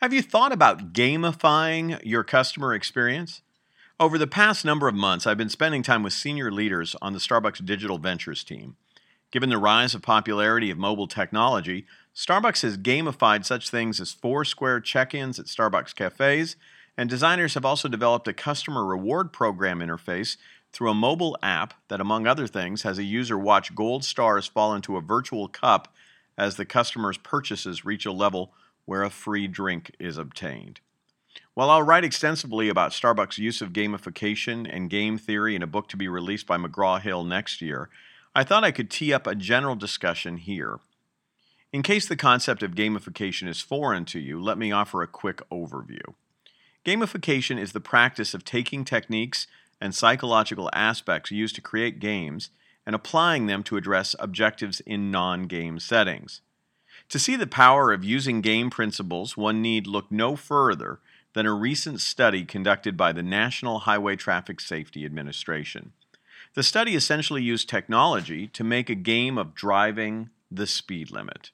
Have you thought about gamifying your customer experience? Over the past number of months, I've been spending time with senior leaders on the Starbucks Digital Ventures team. Given the rise of popularity of mobile technology, Starbucks has gamified such things as Foursquare check ins at Starbucks cafes, and designers have also developed a customer reward program interface through a mobile app that, among other things, has a user watch gold stars fall into a virtual cup as the customer's purchases reach a level where a free drink is obtained. While I'll write extensively about Starbucks' use of gamification and game theory in a book to be released by McGraw Hill next year, I thought I could tee up a general discussion here. In case the concept of gamification is foreign to you, let me offer a quick overview. Gamification is the practice of taking techniques and psychological aspects used to create games and applying them to address objectives in non game settings. To see the power of using game principles, one need look no further than a recent study conducted by the National Highway Traffic Safety Administration. The study essentially used technology to make a game of driving the speed limit.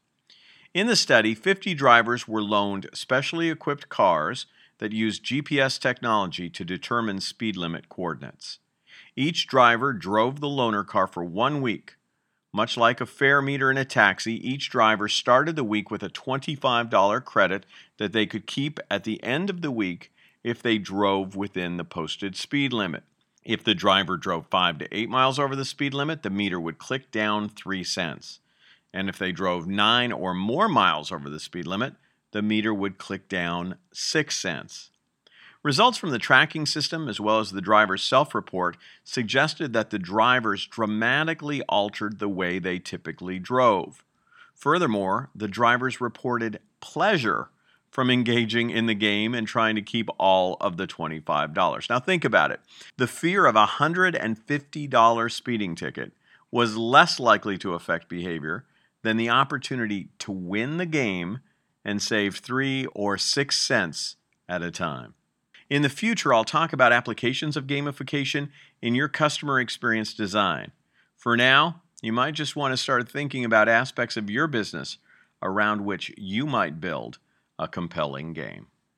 In the study, 50 drivers were loaned specially equipped cars that used GPS technology to determine speed limit coordinates. Each driver drove the loaner car for one week, much like a fare meter in a taxi, each driver started the week with a $25 credit that they could keep at the end of the week if they drove within the posted speed limit. If the driver drove 5 to 8 miles over the speed limit, the meter would click down 3 cents. And if they drove 9 or more miles over the speed limit, the meter would click down 6 cents. Results from the tracking system, as well as the driver's self report, suggested that the drivers dramatically altered the way they typically drove. Furthermore, the drivers reported pleasure from engaging in the game and trying to keep all of the $25. Now, think about it. The fear of a $150 speeding ticket was less likely to affect behavior than the opportunity to win the game and save three or six cents at a time. In the future, I'll talk about applications of gamification in your customer experience design. For now, you might just want to start thinking about aspects of your business around which you might build a compelling game.